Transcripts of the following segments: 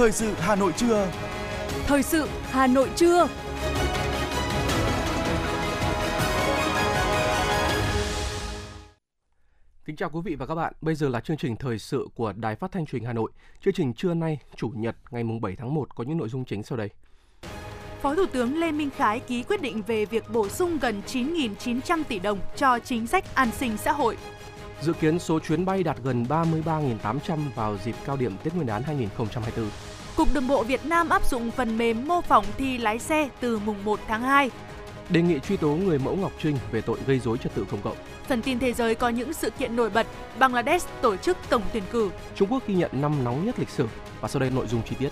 Thời sự Hà Nội trưa. Thời sự Hà Nội trưa. Kính chào quý vị và các bạn. Bây giờ là chương trình thời sự của Đài Phát thanh Truyền hình Hà Nội. Chương trình trưa nay, Chủ nhật ngày 7 tháng 1 có những nội dung chính sau đây. Phó Thủ tướng Lê Minh Khái ký quyết định về việc bổ sung gần 9.900 tỷ đồng cho chính sách an sinh xã hội. Dự kiến số chuyến bay đạt gần 33.800 vào dịp cao điểm Tết Nguyên đán 2024. Cục Đường bộ Việt Nam áp dụng phần mềm mô phỏng thi lái xe từ mùng 1 tháng 2. Đề nghị truy tố người mẫu Ngọc Trinh về tội gây dối trật tự công cộng. Phần tin thế giới có những sự kiện nổi bật. Bangladesh tổ chức tổng tuyển cử. Trung Quốc ghi nhận năm nóng nhất lịch sử. Và sau đây nội dung chi tiết.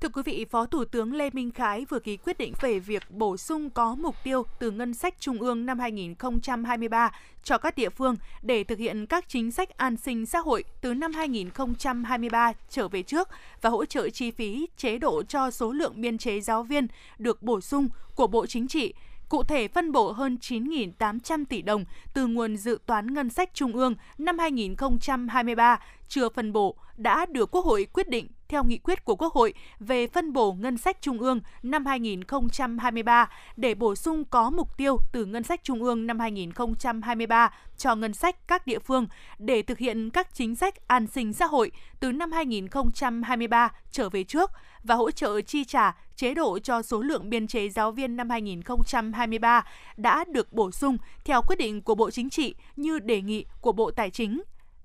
Thưa quý vị, Phó Thủ tướng Lê Minh Khái vừa ký quyết định về việc bổ sung có mục tiêu từ ngân sách trung ương năm 2023 cho các địa phương để thực hiện các chính sách an sinh xã hội từ năm 2023 trở về trước và hỗ trợ chi phí chế độ cho số lượng biên chế giáo viên được bổ sung của Bộ Chính trị Cụ thể phân bổ hơn 9.800 tỷ đồng từ nguồn dự toán ngân sách trung ương năm 2023 chưa phân bổ đã được Quốc hội quyết định theo nghị quyết của Quốc hội về phân bổ ngân sách trung ương năm 2023 để bổ sung có mục tiêu từ ngân sách trung ương năm 2023 cho ngân sách các địa phương để thực hiện các chính sách an sinh xã hội từ năm 2023 trở về trước và hỗ trợ chi trả chế độ cho số lượng biên chế giáo viên năm 2023 đã được bổ sung theo quyết định của Bộ Chính trị như đề nghị của Bộ Tài chính.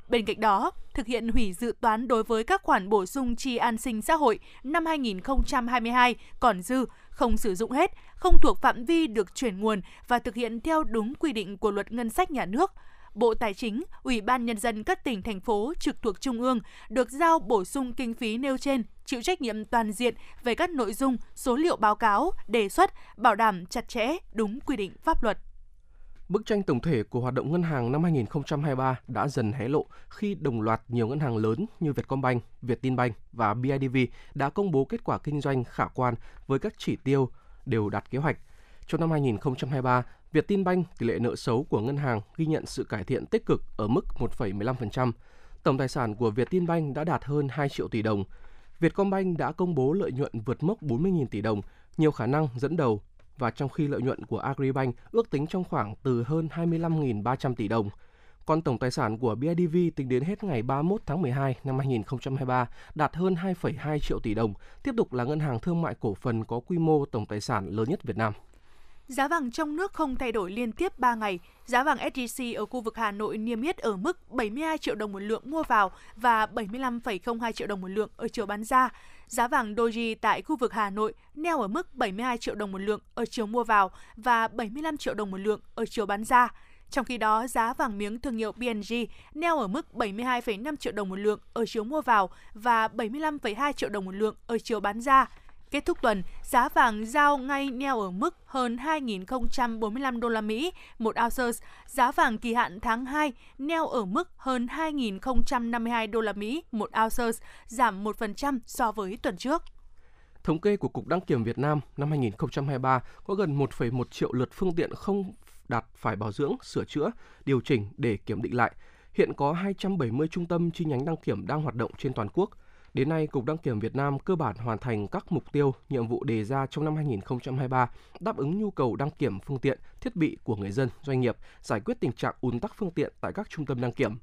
Bên cạnh đó, thực hiện hủy dự toán đối với các khoản bổ sung chi an sinh xã hội năm 2022 còn dư, không sử dụng hết, không thuộc phạm vi được chuyển nguồn và thực hiện theo đúng quy định của luật ngân sách nhà nước. Bộ Tài chính, Ủy ban Nhân dân các tỉnh, thành phố trực thuộc Trung ương được giao bổ sung kinh phí nêu trên, chịu trách nhiệm toàn diện về các nội dung, số liệu báo cáo, đề xuất, bảo đảm chặt chẽ, đúng quy định pháp luật. Bức tranh tổng thể của hoạt động ngân hàng năm 2023 đã dần hé lộ khi đồng loạt nhiều ngân hàng lớn như Vietcombank, Vietinbank và BIDV đã công bố kết quả kinh doanh khả quan với các chỉ tiêu đều đạt kế hoạch. Trong năm 2023, Vietinbank tỷ lệ nợ xấu của ngân hàng ghi nhận sự cải thiện tích cực ở mức 1,15%. Tổng tài sản của Vietinbank đã đạt hơn 2 triệu tỷ đồng. Vietcombank đã công bố lợi nhuận vượt mốc 40.000 tỷ đồng, nhiều khả năng dẫn đầu và trong khi lợi nhuận của Agribank ước tính trong khoảng từ hơn 25.300 tỷ đồng. Còn tổng tài sản của BIDV tính đến hết ngày 31 tháng 12 năm 2023 đạt hơn 2,2 triệu tỷ đồng, tiếp tục là ngân hàng thương mại cổ phần có quy mô tổng tài sản lớn nhất Việt Nam. Giá vàng trong nước không thay đổi liên tiếp 3 ngày. Giá vàng SJC ở khu vực Hà Nội niêm yết ở mức 72 triệu đồng một lượng mua vào và 75,02 triệu đồng một lượng ở chiều bán ra. Giá vàng Doji tại khu vực Hà Nội neo ở mức 72 triệu đồng một lượng ở chiều mua vào và 75 triệu đồng một lượng ở chiều bán ra. Trong khi đó, giá vàng miếng thương hiệu BNG neo ở mức 72,5 triệu đồng một lượng ở chiều mua vào và 75,2 triệu đồng một lượng ở chiều bán ra. Kết thúc tuần, giá vàng giao ngay neo ở mức hơn 2.045 đô la Mỹ một ounce. Giá vàng kỳ hạn tháng 2 neo ở mức hơn 2.052 đô la Mỹ một ounce, giảm 1% so với tuần trước. Thống kê của Cục Đăng kiểm Việt Nam năm 2023 có gần 1,1 triệu lượt phương tiện không đạt phải bảo dưỡng, sửa chữa, điều chỉnh để kiểm định lại. Hiện có 270 trung tâm chi nhánh đăng kiểm đang hoạt động trên toàn quốc – Đến nay, Cục Đăng kiểm Việt Nam cơ bản hoàn thành các mục tiêu, nhiệm vụ đề ra trong năm 2023, đáp ứng nhu cầu đăng kiểm phương tiện, thiết bị của người dân, doanh nghiệp, giải quyết tình trạng ùn tắc phương tiện tại các trung tâm đăng kiểm.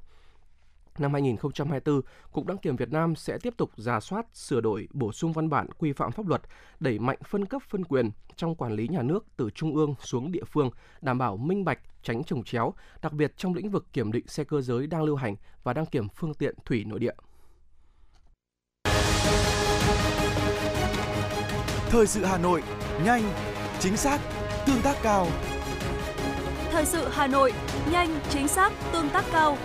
Năm 2024, Cục Đăng kiểm Việt Nam sẽ tiếp tục giả soát, sửa đổi, bổ sung văn bản quy phạm pháp luật, đẩy mạnh phân cấp phân quyền trong quản lý nhà nước từ trung ương xuống địa phương, đảm bảo minh bạch, tránh trồng chéo, đặc biệt trong lĩnh vực kiểm định xe cơ giới đang lưu hành và đăng kiểm phương tiện thủy nội địa. Thời sự Hà Nội, nhanh, chính xác, tương tác cao. Thời sự Hà Nội, nhanh, chính xác, tương tác cao.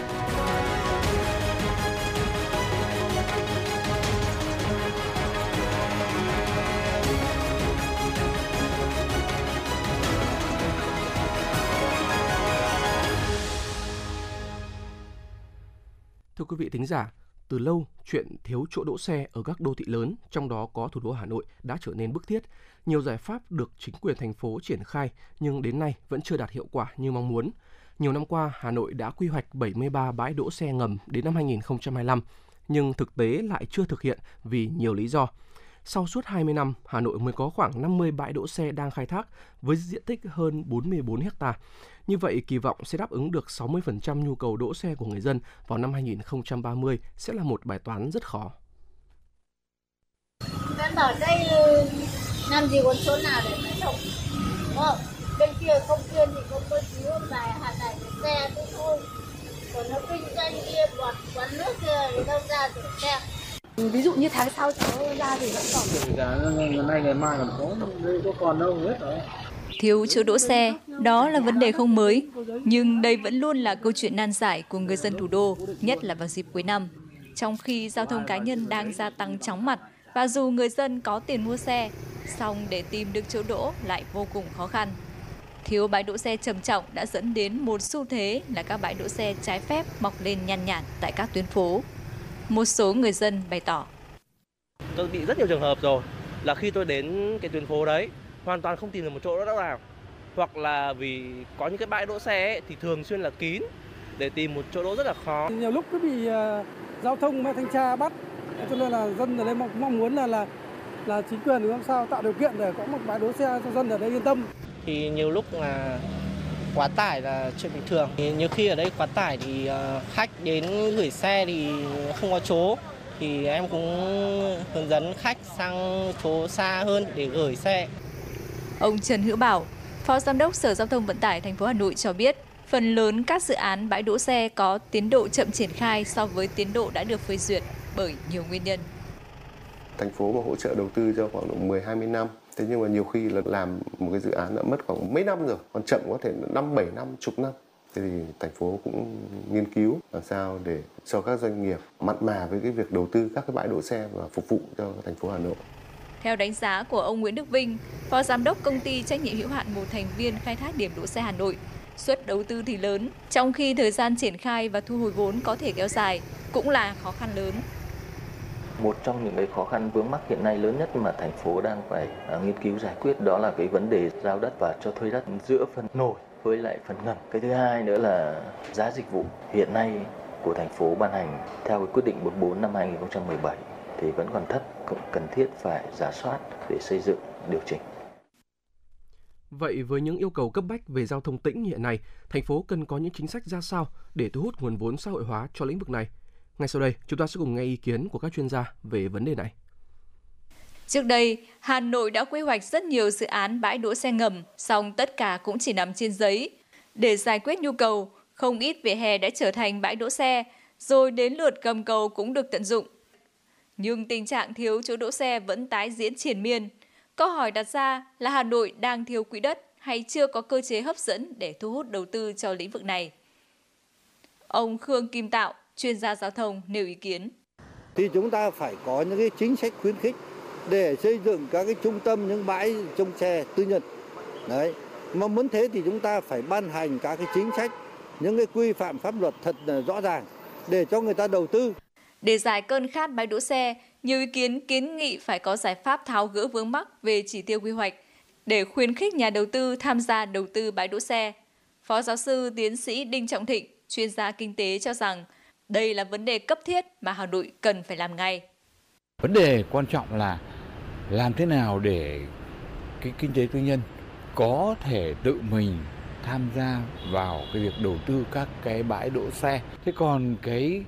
Thưa quý vị thính giả, từ lâu, chuyện thiếu chỗ đỗ xe ở các đô thị lớn, trong đó có thủ đô Hà Nội đã trở nên bức thiết. Nhiều giải pháp được chính quyền thành phố triển khai nhưng đến nay vẫn chưa đạt hiệu quả như mong muốn. Nhiều năm qua, Hà Nội đã quy hoạch 73 bãi đỗ xe ngầm đến năm 2025, nhưng thực tế lại chưa thực hiện vì nhiều lý do. Sau suốt 20 năm, Hà Nội mới có khoảng 50 bãi đỗ xe đang khai thác với diện tích hơn 44 ha. Như vậy, kỳ vọng sẽ đáp ứng được 60% nhu cầu đỗ xe của người dân vào năm 2030 sẽ là một bài toán rất khó. Em bảo đây làm gì còn chỗ nào để mà trồng, đúng không? Bên kia không viên thì không có chứ hôm hạt này xe cũng thôi. Còn nó kinh doanh kia, quán, quán nước kia thì đâu ra để xe. Ví dụ như tháng sau cháu ra thì vẫn còn. Giá ngày nay ngày mai còn có còn đâu hết rồi. Thiếu chỗ đỗ xe, đó là vấn đề không mới, nhưng đây vẫn luôn là câu chuyện nan giải của người dân thủ đô, nhất là vào dịp cuối năm. Trong khi giao thông cá nhân đang gia tăng chóng mặt và dù người dân có tiền mua xe, song để tìm được chỗ đỗ lại vô cùng khó khăn. Thiếu bãi đỗ xe trầm trọng đã dẫn đến một xu thế là các bãi đỗ xe trái phép mọc lên nhàn nhản tại các tuyến phố. Một số người dân bày tỏ. Tôi bị rất nhiều trường hợp rồi là khi tôi đến cái tuyến phố đấy hoàn toàn không tìm được một chỗ đỗ nào hoặc là vì có những cái bãi đỗ xe ấy, thì thường xuyên là kín để tìm một chỗ đỗ rất là khó. Nhiều lúc cứ bị uh, giao thông thanh tra bắt cho nên là dân ở đây mong, mong muốn là là là chính quyền làm sao tạo điều kiện để có một bãi đỗ xe cho dân ở đây yên tâm. Thì nhiều lúc là quá tải là chuyện bình thường. Nhiều khi ở đây quá tải thì uh, khách đến gửi xe thì không có chỗ thì em cũng hướng dẫn khách sang chỗ xa hơn để gửi xe. Ông Trần Hữu Bảo, Phó Giám đốc Sở Giao thông Vận tải thành phố Hà Nội cho biết, phần lớn các dự án bãi đỗ xe có tiến độ chậm triển khai so với tiến độ đã được phê duyệt bởi nhiều nguyên nhân. Thành phố mà hỗ trợ đầu tư cho khoảng độ 10 20 năm, thế nhưng mà nhiều khi là làm một cái dự án đã mất khoảng mấy năm rồi, còn chậm có thể 5 7 năm, chục năm. Thế thì thành phố cũng nghiên cứu làm sao để cho các doanh nghiệp mặn mà với cái việc đầu tư các cái bãi đỗ xe và phục vụ cho thành phố Hà Nội. Theo đánh giá của ông Nguyễn Đức Vinh, Phó Giám đốc Công ty Trách nhiệm hữu hạn một thành viên khai thác điểm đỗ xe Hà Nội, suất đầu tư thì lớn, trong khi thời gian triển khai và thu hồi vốn có thể kéo dài, cũng là khó khăn lớn. Một trong những cái khó khăn vướng mắc hiện nay lớn nhất mà thành phố đang phải uh, nghiên cứu giải quyết đó là cái vấn đề giao đất và cho thuê đất giữa phần nổi với lại phần ngầm. Cái thứ hai nữa là giá dịch vụ hiện nay của thành phố ban hành theo cái quyết định 14 năm 2017 thì vẫn còn thấp, cũng cần thiết phải giả soát để xây dựng, điều chỉnh. Vậy với những yêu cầu cấp bách về giao thông tĩnh hiện nay, thành phố cần có những chính sách ra sao để thu hút nguồn vốn xã hội hóa cho lĩnh vực này? Ngay sau đây, chúng ta sẽ cùng nghe ý kiến của các chuyên gia về vấn đề này. Trước đây, Hà Nội đã quy hoạch rất nhiều dự án bãi đỗ xe ngầm, song tất cả cũng chỉ nằm trên giấy. Để giải quyết nhu cầu, không ít vỉa hè đã trở thành bãi đỗ xe, rồi đến lượt gầm cầu cũng được tận dụng. Nhưng tình trạng thiếu chỗ đỗ xe vẫn tái diễn triển miên. Câu hỏi đặt ra là Hà Nội đang thiếu quỹ đất hay chưa có cơ chế hấp dẫn để thu hút đầu tư cho lĩnh vực này? Ông Khương Kim Tạo, chuyên gia giao thông nêu ý kiến. Thì chúng ta phải có những cái chính sách khuyến khích để xây dựng các cái trung tâm những bãi trông xe tư nhân. Đấy. Mà muốn thế thì chúng ta phải ban hành các cái chính sách, những cái quy phạm pháp luật thật rõ ràng để cho người ta đầu tư. Để giải cơn khát bãi đỗ xe, nhiều ý kiến kiến nghị phải có giải pháp tháo gỡ vướng mắc về chỉ tiêu quy hoạch để khuyến khích nhà đầu tư tham gia đầu tư bãi đỗ xe. Phó giáo sư tiến sĩ Đinh Trọng Thịnh, chuyên gia kinh tế cho rằng đây là vấn đề cấp thiết mà Hà Nội cần phải làm ngay. Vấn đề quan trọng là làm thế nào để cái kinh tế tư nhân có thể tự mình tham gia vào cái việc đầu tư các cái bãi đỗ xe. Thế còn cái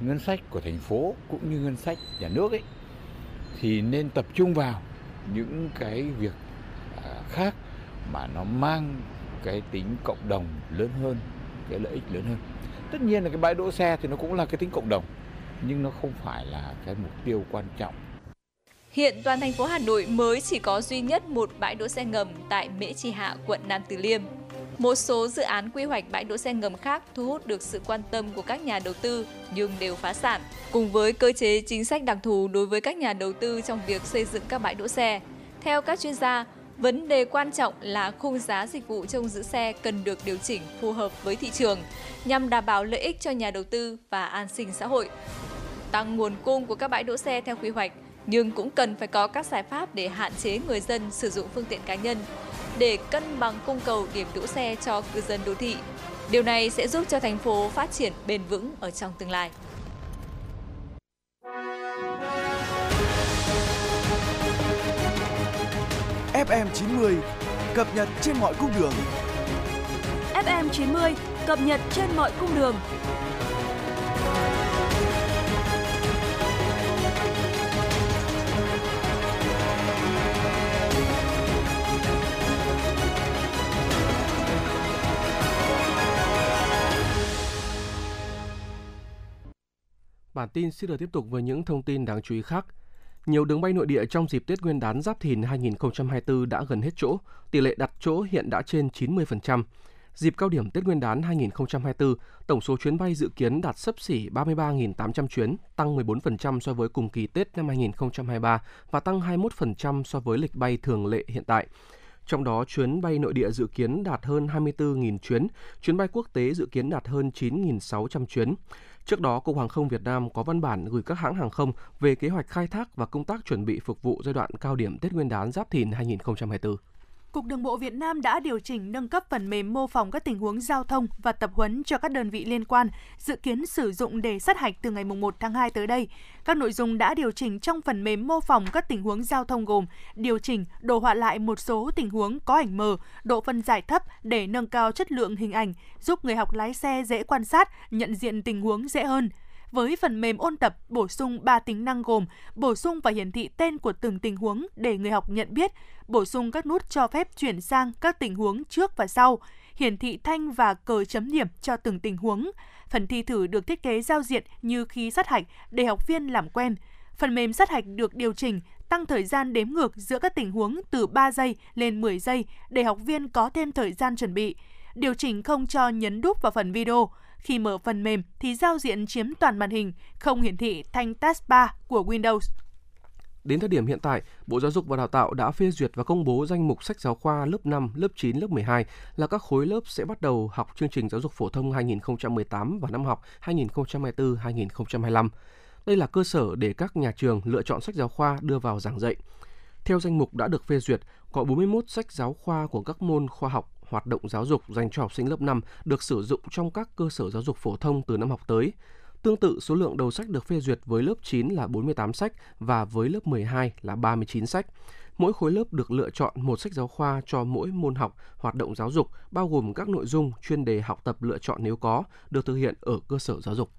ngân sách của thành phố cũng như ngân sách nhà nước ấy thì nên tập trung vào những cái việc à, khác mà nó mang cái tính cộng đồng lớn hơn, cái lợi ích lớn hơn. Tất nhiên là cái bãi đỗ xe thì nó cũng là cái tính cộng đồng nhưng nó không phải là cái mục tiêu quan trọng Hiện toàn thành phố Hà Nội mới chỉ có duy nhất một bãi đỗ xe ngầm tại Mễ Trì Hạ, quận Nam Từ Liêm. Một số dự án quy hoạch bãi đỗ xe ngầm khác thu hút được sự quan tâm của các nhà đầu tư nhưng đều phá sản. Cùng với cơ chế chính sách đặc thù đối với các nhà đầu tư trong việc xây dựng các bãi đỗ xe. Theo các chuyên gia, vấn đề quan trọng là khung giá dịch vụ trông giữ xe cần được điều chỉnh phù hợp với thị trường, nhằm đảm bảo lợi ích cho nhà đầu tư và an sinh xã hội. Tăng nguồn cung của các bãi đỗ xe theo quy hoạch, nhưng cũng cần phải có các giải pháp để hạn chế người dân sử dụng phương tiện cá nhân, để cân bằng cung cầu điểm đỗ xe cho cư dân đô thị. Điều này sẽ giúp cho thành phố phát triển bền vững ở trong tương lai. FM 90 cập nhật trên mọi cung đường. FM 90 cập nhật trên mọi cung đường. Bản tin xin được tiếp tục với những thông tin đáng chú ý khác. Nhiều đường bay nội địa trong dịp Tết Nguyên đán Giáp Thìn 2024 đã gần hết chỗ, tỷ lệ đặt chỗ hiện đã trên 90%. Dịp cao điểm Tết Nguyên đán 2024, tổng số chuyến bay dự kiến đạt sấp xỉ 33.800 chuyến, tăng 14% so với cùng kỳ Tết năm 2023 và tăng 21% so với lịch bay thường lệ hiện tại. Trong đó, chuyến bay nội địa dự kiến đạt hơn 24.000 chuyến, chuyến bay quốc tế dự kiến đạt hơn 9.600 chuyến. Trước đó, Cục Hàng không Việt Nam có văn bản gửi các hãng hàng không về kế hoạch khai thác và công tác chuẩn bị phục vụ giai đoạn cao điểm Tết Nguyên đán Giáp Thìn 2024. Cục Đường bộ Việt Nam đã điều chỉnh nâng cấp phần mềm mô phỏng các tình huống giao thông và tập huấn cho các đơn vị liên quan, dự kiến sử dụng để sát hạch từ ngày 1 tháng 2 tới đây. Các nội dung đã điều chỉnh trong phần mềm mô phỏng các tình huống giao thông gồm điều chỉnh, đồ họa lại một số tình huống có ảnh mờ, độ phân giải thấp để nâng cao chất lượng hình ảnh, giúp người học lái xe dễ quan sát, nhận diện tình huống dễ hơn – với phần mềm ôn tập bổ sung 3 tính năng gồm bổ sung và hiển thị tên của từng tình huống để người học nhận biết, bổ sung các nút cho phép chuyển sang các tình huống trước và sau, hiển thị thanh và cờ chấm điểm cho từng tình huống. Phần thi thử được thiết kế giao diện như khi sát hạch để học viên làm quen. Phần mềm sát hạch được điều chỉnh tăng thời gian đếm ngược giữa các tình huống từ 3 giây lên 10 giây để học viên có thêm thời gian chuẩn bị. Điều chỉnh không cho nhấn đúp vào phần video. Khi mở phần mềm thì giao diện chiếm toàn màn hình, không hiển thị thanh taskbar của Windows. Đến thời điểm hiện tại, Bộ Giáo dục và Đào tạo đã phê duyệt và công bố danh mục sách giáo khoa lớp 5, lớp 9, lớp 12 là các khối lớp sẽ bắt đầu học chương trình giáo dục phổ thông 2018 và năm học 2024-2025. Đây là cơ sở để các nhà trường lựa chọn sách giáo khoa đưa vào giảng dạy. Theo danh mục đã được phê duyệt, có 41 sách giáo khoa của các môn khoa học, hoạt động giáo dục dành cho học sinh lớp 5 được sử dụng trong các cơ sở giáo dục phổ thông từ năm học tới. Tương tự, số lượng đầu sách được phê duyệt với lớp 9 là 48 sách và với lớp 12 là 39 sách. Mỗi khối lớp được lựa chọn một sách giáo khoa cho mỗi môn học, hoạt động giáo dục, bao gồm các nội dung chuyên đề học tập lựa chọn nếu có, được thực hiện ở cơ sở giáo dục.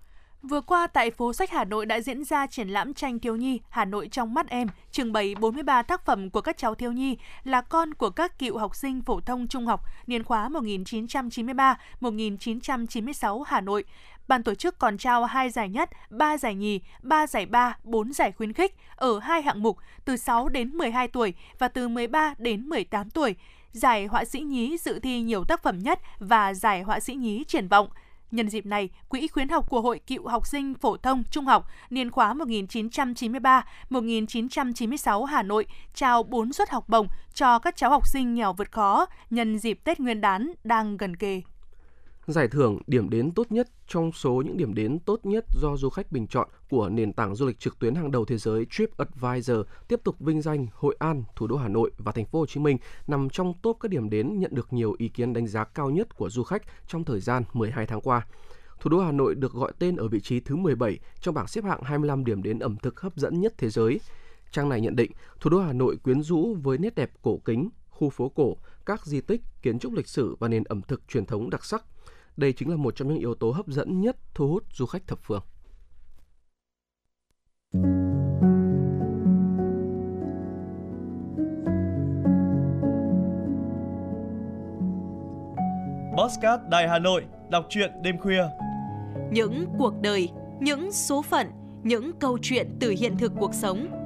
Vừa qua tại phố sách Hà Nội đã diễn ra triển lãm tranh thiếu nhi Hà Nội trong mắt em, trưng bày 43 tác phẩm của các cháu thiếu nhi là con của các cựu học sinh phổ thông trung học niên khóa 1993-1996 Hà Nội. Ban tổ chức còn trao 2 giải nhất, 3 giải nhì, 3 giải ba, 4 giải khuyến khích ở hai hạng mục từ 6 đến 12 tuổi và từ 13 đến 18 tuổi. Giải họa sĩ nhí dự thi nhiều tác phẩm nhất và giải họa sĩ nhí triển vọng – Nhân dịp này, Quỹ khuyến học của Hội Cựu học sinh phổ thông trung học niên khóa 1993-1996 Hà Nội trao 4 suất học bổng cho các cháu học sinh nghèo vượt khó nhân dịp Tết Nguyên đán đang gần kề. Giải thưởng điểm đến tốt nhất trong số những điểm đến tốt nhất do du khách bình chọn của nền tảng du lịch trực tuyến hàng đầu thế giới TripAdvisor tiếp tục vinh danh Hội An, thủ đô Hà Nội và thành phố Hồ Chí Minh nằm trong top các điểm đến nhận được nhiều ý kiến đánh giá cao nhất của du khách trong thời gian 12 tháng qua. Thủ đô Hà Nội được gọi tên ở vị trí thứ 17 trong bảng xếp hạng 25 điểm đến ẩm thực hấp dẫn nhất thế giới. Trang này nhận định, thủ đô Hà Nội quyến rũ với nét đẹp cổ kính, khu phố cổ, các di tích, kiến trúc lịch sử và nền ẩm thực truyền thống đặc sắc đây chính là một trong những yếu tố hấp dẫn nhất thu hút du khách thập phương. Postcard Đài Hà Nội, đọc truyện đêm khuya. Những cuộc đời, những số phận, những câu chuyện từ hiện thực cuộc sống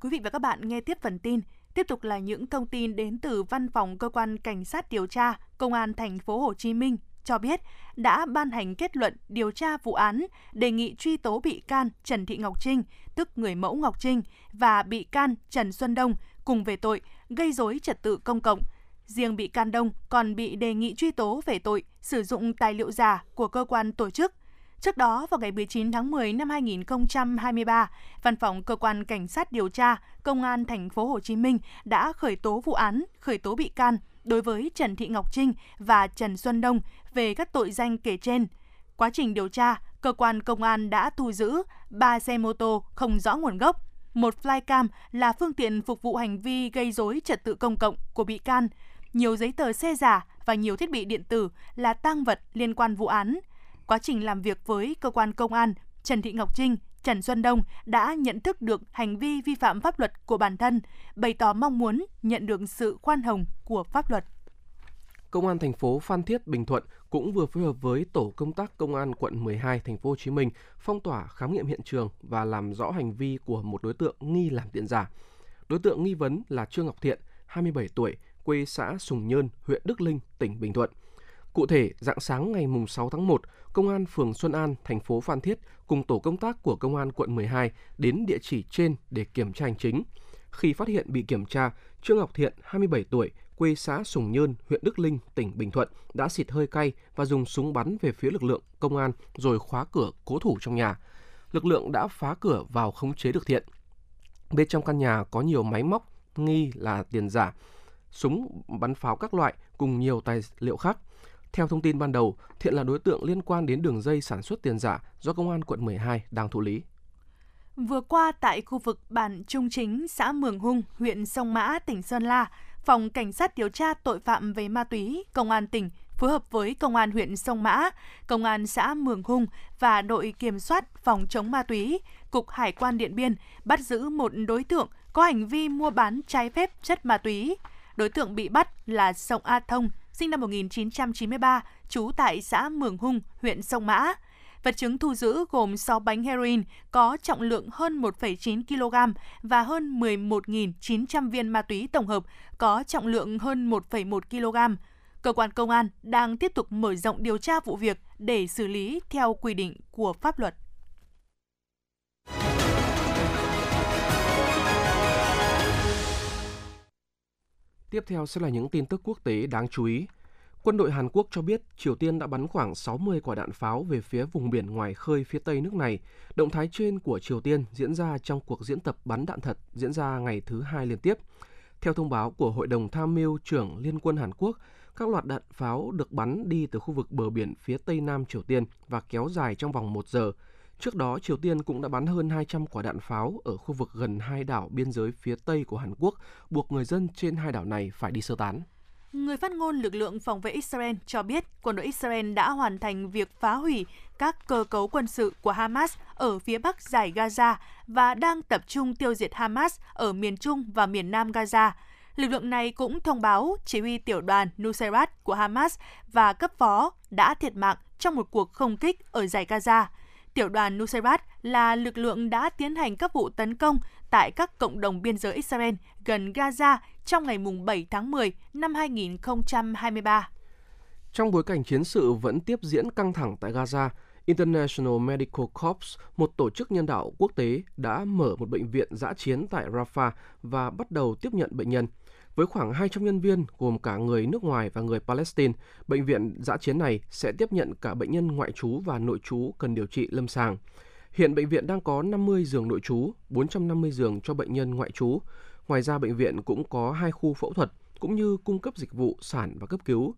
Quý vị và các bạn nghe tiếp phần tin. Tiếp tục là những thông tin đến từ Văn phòng Cơ quan Cảnh sát điều tra Công an thành phố Hồ Chí Minh cho biết đã ban hành kết luận điều tra vụ án đề nghị truy tố bị can Trần Thị Ngọc Trinh, tức người mẫu Ngọc Trinh và bị can Trần Xuân Đông cùng về tội gây dối trật tự công cộng. Riêng bị can Đông còn bị đề nghị truy tố về tội sử dụng tài liệu giả của cơ quan tổ chức Trước đó, vào ngày 19 tháng 10 năm 2023, Văn phòng Cơ quan Cảnh sát điều tra Công an thành phố Hồ Chí Minh đã khởi tố vụ án, khởi tố bị can đối với Trần Thị Ngọc Trinh và Trần Xuân Đông về các tội danh kể trên. Quá trình điều tra, cơ quan công an đã thu giữ 3 xe mô tô không rõ nguồn gốc, một flycam là phương tiện phục vụ hành vi gây dối trật tự công cộng của bị can, nhiều giấy tờ xe giả và nhiều thiết bị điện tử là tang vật liên quan vụ án – Quá trình làm việc với cơ quan công an, Trần Thị Ngọc Trinh, Trần Xuân Đông đã nhận thức được hành vi vi phạm pháp luật của bản thân, bày tỏ mong muốn nhận được sự khoan hồng của pháp luật. Công an thành phố Phan Thiết, Bình Thuận cũng vừa phối hợp với tổ công tác Công an quận 12 thành phố Hồ Chí Minh phong tỏa khám nghiệm hiện trường và làm rõ hành vi của một đối tượng nghi làm tiền giả. Đối tượng nghi vấn là Trương Ngọc Thiện, 27 tuổi, quê xã Sùng Nhơn, huyện Đức Linh, tỉnh Bình Thuận. Cụ thể, dạng sáng ngày 6 tháng 1, Công an phường Xuân An, thành phố Phan Thiết cùng tổ công tác của Công an quận 12 đến địa chỉ trên để kiểm tra hành chính. Khi phát hiện bị kiểm tra, Trương Ngọc Thiện, 27 tuổi, quê xã Sùng Nhơn, huyện Đức Linh, tỉnh Bình Thuận đã xịt hơi cay và dùng súng bắn về phía lực lượng công an rồi khóa cửa cố thủ trong nhà. Lực lượng đã phá cửa vào khống chế được Thiện. Bên trong căn nhà có nhiều máy móc nghi là tiền giả, súng bắn pháo các loại cùng nhiều tài liệu khác. Theo thông tin ban đầu, Thiện là đối tượng liên quan đến đường dây sản xuất tiền giả do Công an quận 12 đang thụ lý. Vừa qua tại khu vực bản Trung Chính, xã Mường Hung, huyện Sông Mã, tỉnh Sơn La, Phòng Cảnh sát điều tra tội phạm về ma túy, Công an tỉnh phối hợp với Công an huyện Sông Mã, Công an xã Mường Hung và đội kiểm soát phòng chống ma túy, Cục Hải quan Điện Biên bắt giữ một đối tượng có hành vi mua bán trái phép chất ma túy. Đối tượng bị bắt là Sông A Thông, sinh năm 1993, trú tại xã Mường Hung, huyện Sông Mã. Vật chứng thu giữ gồm 6 bánh heroin có trọng lượng hơn 1,9 kg và hơn 11.900 viên ma túy tổng hợp có trọng lượng hơn 1,1 kg. Cơ quan công an đang tiếp tục mở rộng điều tra vụ việc để xử lý theo quy định của pháp luật. Tiếp theo sẽ là những tin tức quốc tế đáng chú ý. Quân đội Hàn Quốc cho biết Triều Tiên đã bắn khoảng 60 quả đạn pháo về phía vùng biển ngoài khơi phía tây nước này. Động thái trên của Triều Tiên diễn ra trong cuộc diễn tập bắn đạn thật diễn ra ngày thứ hai liên tiếp. Theo thông báo của Hội đồng Tham mưu trưởng Liên quân Hàn Quốc, các loạt đạn pháo được bắn đi từ khu vực bờ biển phía tây nam Triều Tiên và kéo dài trong vòng một giờ. Trước đó, Triều Tiên cũng đã bắn hơn 200 quả đạn pháo ở khu vực gần hai đảo biên giới phía tây của Hàn Quốc, buộc người dân trên hai đảo này phải đi sơ tán. Người phát ngôn lực lượng phòng vệ Israel cho biết quân đội Israel đã hoàn thành việc phá hủy các cơ cấu quân sự của Hamas ở phía bắc giải Gaza và đang tập trung tiêu diệt Hamas ở miền Trung và miền Nam Gaza. Lực lượng này cũng thông báo chỉ huy tiểu đoàn Nusayrat của Hamas và cấp phó đã thiệt mạng trong một cuộc không kích ở giải Gaza. Tiểu đoàn Nusayrat là lực lượng đã tiến hành các vụ tấn công tại các cộng đồng biên giới Israel gần Gaza trong ngày 7 tháng 10 năm 2023. Trong bối cảnh chiến sự vẫn tiếp diễn căng thẳng tại Gaza, International Medical Corps, một tổ chức nhân đạo quốc tế, đã mở một bệnh viện giã chiến tại Rafah và bắt đầu tiếp nhận bệnh nhân. Với khoảng 200 nhân viên gồm cả người nước ngoài và người Palestine, bệnh viện giã chiến này sẽ tiếp nhận cả bệnh nhân ngoại trú và nội trú cần điều trị lâm sàng. Hiện bệnh viện đang có 50 giường nội trú, 450 giường cho bệnh nhân ngoại trú. Ngoài ra bệnh viện cũng có hai khu phẫu thuật cũng như cung cấp dịch vụ sản và cấp cứu.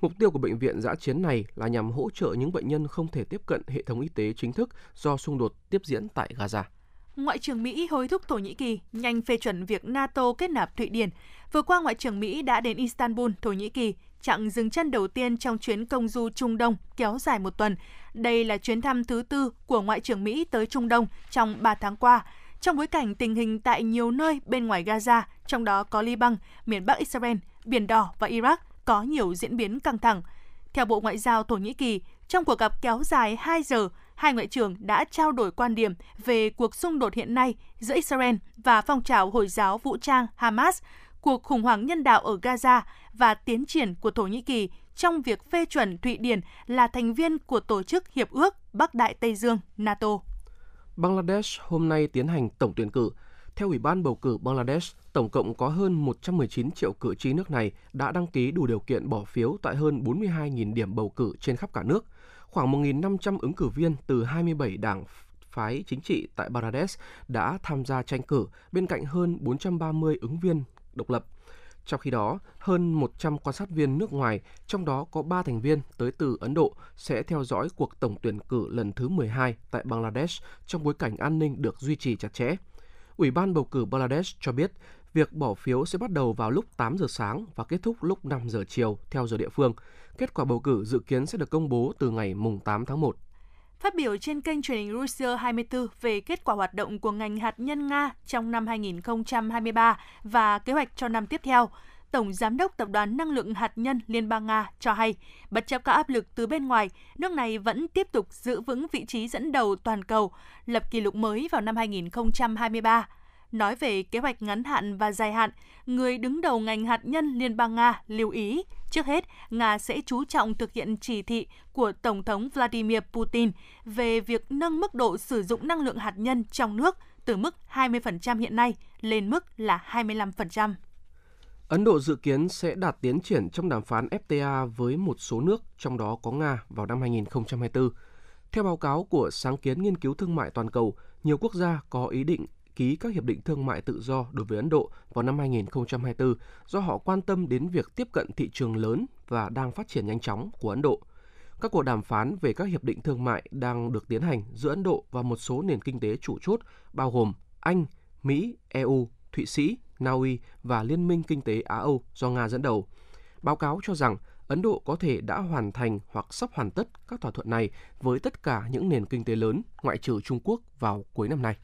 Mục tiêu của bệnh viện giã chiến này là nhằm hỗ trợ những bệnh nhân không thể tiếp cận hệ thống y tế chính thức do xung đột tiếp diễn tại Gaza. Ngoại trưởng Mỹ hối thúc Thổ Nhĩ Kỳ nhanh phê chuẩn việc NATO kết nạp Thụy Điển. Vừa qua, Ngoại trưởng Mỹ đã đến Istanbul, Thổ Nhĩ Kỳ, chặng dừng chân đầu tiên trong chuyến công du Trung Đông kéo dài một tuần. Đây là chuyến thăm thứ tư của Ngoại trưởng Mỹ tới Trung Đông trong 3 tháng qua, trong bối cảnh tình hình tại nhiều nơi bên ngoài Gaza, trong đó có Liban, miền Bắc Israel, Biển Đỏ và Iraq, có nhiều diễn biến căng thẳng. Theo Bộ Ngoại giao Thổ Nhĩ Kỳ, trong cuộc gặp kéo dài 2 giờ, hai ngoại trưởng đã trao đổi quan điểm về cuộc xung đột hiện nay giữa Israel và phong trào Hồi giáo vũ trang Hamas, cuộc khủng hoảng nhân đạo ở Gaza và tiến triển của Thổ Nhĩ Kỳ trong việc phê chuẩn Thụy Điển là thành viên của Tổ chức Hiệp ước Bắc Đại Tây Dương NATO. Bangladesh hôm nay tiến hành tổng tuyển cử. Theo Ủy ban bầu cử Bangladesh, tổng cộng có hơn 119 triệu cử tri nước này đã đăng ký đủ điều kiện bỏ phiếu tại hơn 42.000 điểm bầu cử trên khắp cả nước. Khoảng 1.500 ứng cử viên từ 27 đảng phái chính trị tại Bangladesh đã tham gia tranh cử bên cạnh hơn 430 ứng viên độc lập. Trong khi đó, hơn 100 quan sát viên nước ngoài, trong đó có 3 thành viên tới từ Ấn Độ, sẽ theo dõi cuộc tổng tuyển cử lần thứ 12 tại Bangladesh trong bối cảnh an ninh được duy trì chặt chẽ. Ủy ban bầu cử Bangladesh cho biết việc bỏ phiếu sẽ bắt đầu vào lúc 8 giờ sáng và kết thúc lúc 5 giờ chiều theo giờ địa phương. Kết quả bầu cử dự kiến sẽ được công bố từ ngày mùng 8 tháng 1. Phát biểu trên kênh truyền hình Russia 24 về kết quả hoạt động của ngành hạt nhân Nga trong năm 2023 và kế hoạch cho năm tiếp theo, Tổng Giám đốc Tập đoàn Năng lượng Hạt nhân Liên bang Nga cho hay, bất chấp các áp lực từ bên ngoài, nước này vẫn tiếp tục giữ vững vị trí dẫn đầu toàn cầu, lập kỷ lục mới vào năm 2023. Nói về kế hoạch ngắn hạn và dài hạn, người đứng đầu ngành hạt nhân Liên bang Nga lưu ý, trước hết, Nga sẽ chú trọng thực hiện chỉ thị của Tổng thống Vladimir Putin về việc nâng mức độ sử dụng năng lượng hạt nhân trong nước từ mức 20% hiện nay lên mức là 25%. Ấn Độ dự kiến sẽ đạt tiến triển trong đàm phán FTA với một số nước, trong đó có Nga vào năm 2024. Theo báo cáo của sáng kiến nghiên cứu thương mại toàn cầu, nhiều quốc gia có ý định ký các hiệp định thương mại tự do đối với Ấn Độ vào năm 2024 do họ quan tâm đến việc tiếp cận thị trường lớn và đang phát triển nhanh chóng của Ấn Độ. Các cuộc đàm phán về các hiệp định thương mại đang được tiến hành giữa Ấn Độ và một số nền kinh tế chủ chốt bao gồm Anh, Mỹ, EU, Thụy Sĩ, Na Uy và Liên minh Kinh tế Á-Âu do Nga dẫn đầu. Báo cáo cho rằng Ấn Độ có thể đã hoàn thành hoặc sắp hoàn tất các thỏa thuận này với tất cả những nền kinh tế lớn ngoại trừ Trung Quốc vào cuối năm nay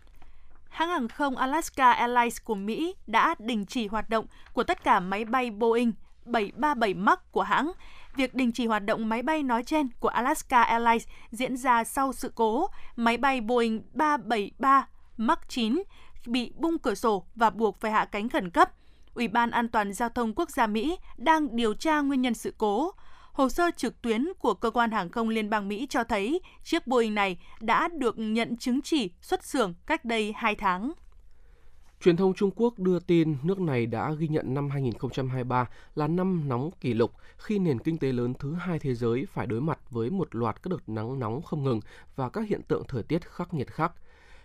hãng hàng không Alaska Airlines của Mỹ đã đình chỉ hoạt động của tất cả máy bay Boeing 737 MAX của hãng. Việc đình chỉ hoạt động máy bay nói trên của Alaska Airlines diễn ra sau sự cố máy bay Boeing 373 MAX 9 bị bung cửa sổ và buộc phải hạ cánh khẩn cấp. Ủy ban An toàn Giao thông Quốc gia Mỹ đang điều tra nguyên nhân sự cố. Hồ sơ trực tuyến của cơ quan hàng không liên bang Mỹ cho thấy chiếc Boeing này đã được nhận chứng chỉ xuất xưởng cách đây 2 tháng. Truyền thông Trung Quốc đưa tin nước này đã ghi nhận năm 2023 là năm nóng kỷ lục khi nền kinh tế lớn thứ hai thế giới phải đối mặt với một loạt các đợt nắng nóng không ngừng và các hiện tượng thời tiết khắc nghiệt khác.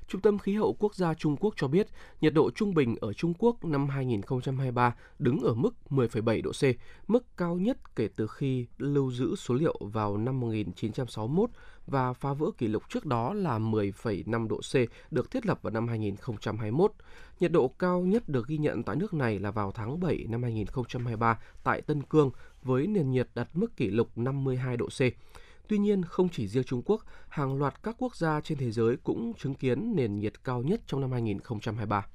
Trung tâm Khí hậu Quốc gia Trung Quốc cho biết nhiệt độ trung bình ở Trung Quốc năm 2023 đứng ở mức 10,7 độ C, mức cao nhất kể từ khi lưu giữ số liệu vào năm 1961 và phá vỡ kỷ lục trước đó là 10,5 độ C được thiết lập vào năm 2021. Nhiệt độ cao nhất được ghi nhận tại nước này là vào tháng 7 năm 2023 tại Tân Cương với nền nhiệt đạt mức kỷ lục 52 độ C. Tuy nhiên, không chỉ riêng Trung Quốc, hàng loạt các quốc gia trên thế giới cũng chứng kiến nền nhiệt cao nhất trong năm 2023.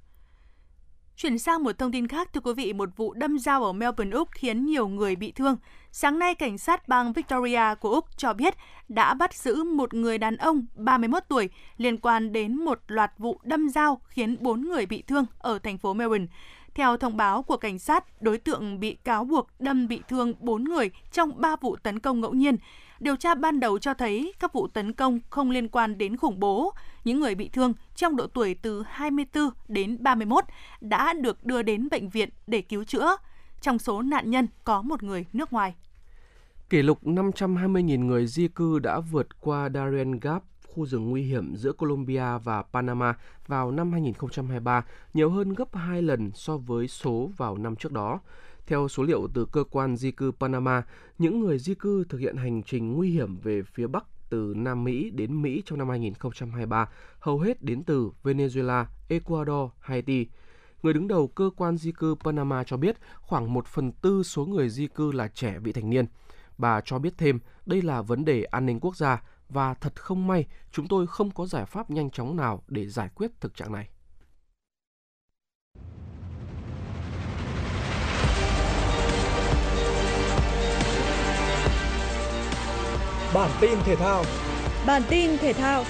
Chuyển sang một thông tin khác, thưa quý vị, một vụ đâm dao ở Melbourne, Úc khiến nhiều người bị thương. Sáng nay, cảnh sát bang Victoria của Úc cho biết đã bắt giữ một người đàn ông 31 tuổi liên quan đến một loạt vụ đâm dao khiến 4 người bị thương ở thành phố Melbourne. Theo thông báo của cảnh sát, đối tượng bị cáo buộc đâm bị thương 4 người trong 3 vụ tấn công ngẫu nhiên. Điều tra ban đầu cho thấy các vụ tấn công không liên quan đến khủng bố. Những người bị thương trong độ tuổi từ 24 đến 31 đã được đưa đến bệnh viện để cứu chữa. trong số nạn nhân có một người nước ngoài. Kỷ lục 520.000 người di cư đã vượt qua Darien Gap, khu rừng nguy hiểm giữa Colombia và Panama vào năm 2023, nhiều hơn gấp 2 lần so với số vào năm trước đó. Theo số liệu từ cơ quan di cư Panama, những người di cư thực hiện hành trình nguy hiểm về phía Bắc từ Nam Mỹ đến Mỹ trong năm 2023 hầu hết đến từ Venezuela, Ecuador, Haiti. Người đứng đầu cơ quan di cư Panama cho biết khoảng 1 phần tư số người di cư là trẻ vị thành niên. Bà cho biết thêm đây là vấn đề an ninh quốc gia và thật không may chúng tôi không có giải pháp nhanh chóng nào để giải quyết thực trạng này. Bản tin thể thao. Bản tin thể thao.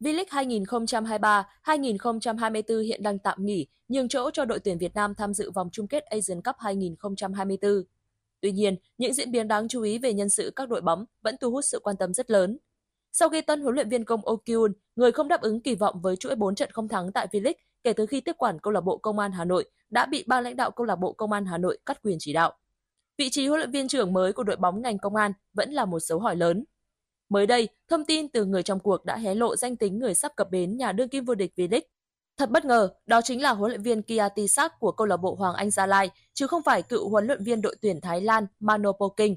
V-League 2023-2024 hiện đang tạm nghỉ, nhường chỗ cho đội tuyển Việt Nam tham dự vòng chung kết Asian Cup 2024. Tuy nhiên, những diễn biến đáng chú ý về nhân sự các đội bóng vẫn thu hút sự quan tâm rất lớn. Sau khi tân huấn luyện viên công Okyun, người không đáp ứng kỳ vọng với chuỗi 4 trận không thắng tại V-League kể từ khi tiếp quản câu lạc bộ Công an Hà Nội, đã bị ban lãnh đạo câu lạc bộ Công an Hà Nội cắt quyền chỉ đạo. Vị trí huấn luyện viên trưởng mới của đội bóng ngành công an vẫn là một dấu hỏi lớn. Mới đây, thông tin từ người trong cuộc đã hé lộ danh tính người sắp cập bến nhà đương kim vô địch V-League. Thật bất ngờ, đó chính là huấn luyện viên Kia Tisak của câu lạc bộ Hoàng Anh Gia Lai, chứ không phải cựu huấn luyện viên đội tuyển Thái Lan Manopoking.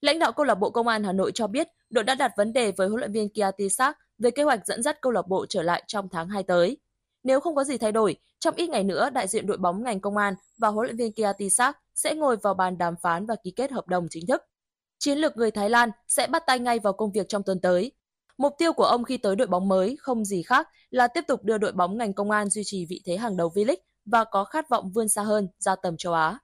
Lãnh đạo câu lạc bộ Công an Hà Nội cho biết, đội đã đặt vấn đề với huấn luyện viên Kia Tisak về kế hoạch dẫn dắt câu lạc bộ trở lại trong tháng 2 tới. Nếu không có gì thay đổi, trong ít ngày nữa, đại diện đội bóng ngành công an và huấn luyện viên Kia Tisak sẽ ngồi vào bàn đàm phán và ký kết hợp đồng chính thức. Chiến lược người Thái Lan sẽ bắt tay ngay vào công việc trong tuần tới. Mục tiêu của ông khi tới đội bóng mới không gì khác là tiếp tục đưa đội bóng ngành công an duy trì vị thế hàng đầu V-League và có khát vọng vươn xa hơn ra tầm châu Á.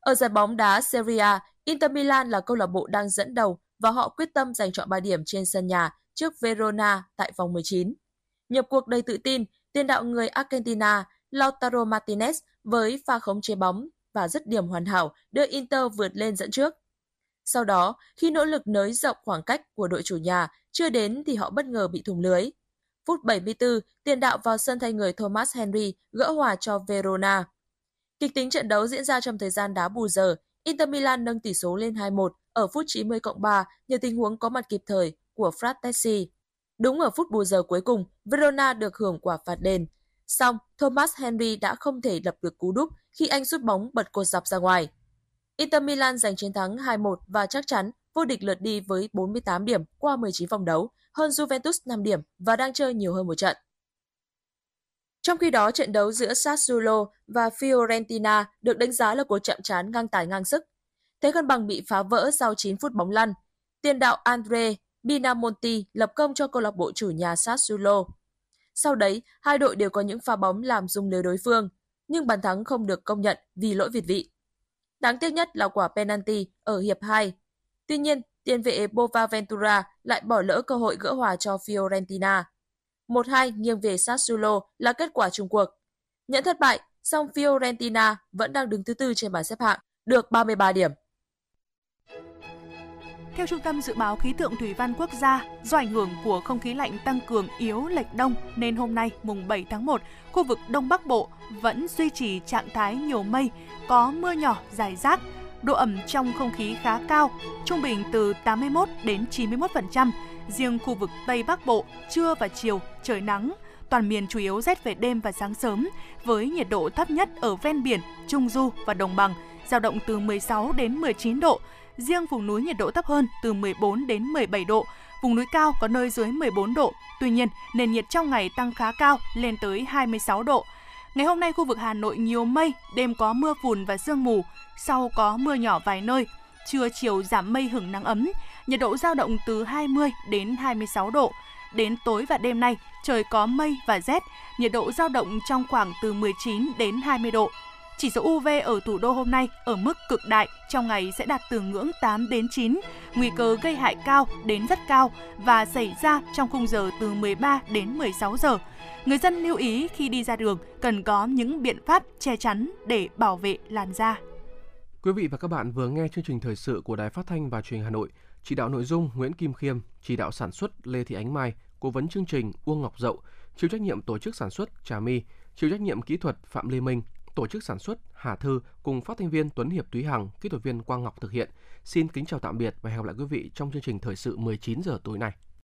Ở giải bóng đá Serie A, Inter Milan là câu lạc bộ đang dẫn đầu và họ quyết tâm giành chọn 3 điểm trên sân nhà trước Verona tại vòng 19. Nhập cuộc đầy tự tin, tiền đạo người Argentina Lautaro Martinez với pha khống chế bóng và dứt điểm hoàn hảo đưa Inter vượt lên dẫn trước. Sau đó, khi nỗ lực nới rộng khoảng cách của đội chủ nhà chưa đến thì họ bất ngờ bị thủng lưới. Phút 74, tiền đạo vào sân thay người Thomas Henry gỡ hòa cho Verona. Kịch tính trận đấu diễn ra trong thời gian đá bù giờ, Inter Milan nâng tỷ số lên 2-1 ở phút 90 cộng 3 nhờ tình huống có mặt kịp thời của Frattesi. Đúng ở phút bù giờ cuối cùng, Verona được hưởng quả phạt đền. Xong, Thomas Henry đã không thể lập được cú đúp khi anh sút bóng bật cột dọc ra ngoài. Inter Milan giành chiến thắng 2-1 và chắc chắn vô địch lượt đi với 48 điểm qua 19 vòng đấu, hơn Juventus 5 điểm và đang chơi nhiều hơn một trận. Trong khi đó, trận đấu giữa Sassuolo và Fiorentina được đánh giá là cuộc chạm trán ngang tài ngang sức. Thế cân bằng bị phá vỡ sau 9 phút bóng lăn. Tiền đạo Andre Binamonti lập công cho câu lạc bộ chủ nhà Sassuolo. Sau đấy, hai đội đều có những pha bóng làm rung lưới đối phương, nhưng bàn thắng không được công nhận vì lỗi việt vị. Đáng tiếc nhất là quả penalty ở hiệp 2. Tuy nhiên, tiền vệ Bovaventura lại bỏ lỡ cơ hội gỡ hòa cho Fiorentina. 1-2 nghiêng về Sassuolo là kết quả chung cuộc. Nhận thất bại, song Fiorentina vẫn đang đứng thứ tư trên bảng xếp hạng, được 33 điểm. Theo Trung tâm Dự báo Khí tượng Thủy văn Quốc gia, do ảnh hưởng của không khí lạnh tăng cường yếu lệch đông nên hôm nay mùng 7 tháng 1, khu vực Đông Bắc Bộ vẫn duy trì trạng thái nhiều mây, có mưa nhỏ dài rác, độ ẩm trong không khí khá cao, trung bình từ 81 đến 91%. Riêng khu vực Tây Bắc Bộ, trưa và chiều trời nắng, toàn miền chủ yếu rét về đêm và sáng sớm, với nhiệt độ thấp nhất ở ven biển, trung du và đồng bằng, dao động từ 16 đến 19 độ, riêng vùng núi nhiệt độ thấp hơn từ 14 đến 17 độ, vùng núi cao có nơi dưới 14 độ. Tuy nhiên, nền nhiệt trong ngày tăng khá cao lên tới 26 độ. Ngày hôm nay khu vực Hà Nội nhiều mây, đêm có mưa phùn và sương mù, sau có mưa nhỏ vài nơi. Trưa chiều giảm mây hửng nắng ấm, nhiệt độ dao động từ 20 đến 26 độ. Đến tối và đêm nay, trời có mây và rét, nhiệt độ dao động trong khoảng từ 19 đến 20 độ. Chỉ số UV ở thủ đô hôm nay ở mức cực đại, trong ngày sẽ đạt từ ngưỡng 8 đến 9, nguy cơ gây hại cao đến rất cao và xảy ra trong khung giờ từ 13 đến 16 giờ. Người dân lưu ý khi đi ra đường cần có những biện pháp che chắn để bảo vệ làn da. Quý vị và các bạn vừa nghe chương trình thời sự của Đài Phát thanh và Truyền hình Hà Nội. Chỉ đạo nội dung Nguyễn Kim Khiêm, chỉ đạo sản xuất Lê Thị Ánh Mai cố vấn chương trình Uông Ngọc Dậu, chịu trách nhiệm tổ chức sản xuất Trà My, chịu trách nhiệm kỹ thuật Phạm Lê Minh, tổ chức sản xuất Hà Thư cùng phát thanh viên Tuấn Hiệp Túy Hằng, kỹ thuật viên Quang Ngọc thực hiện. Xin kính chào tạm biệt và hẹn gặp lại quý vị trong chương trình thời sự 19 giờ tối nay.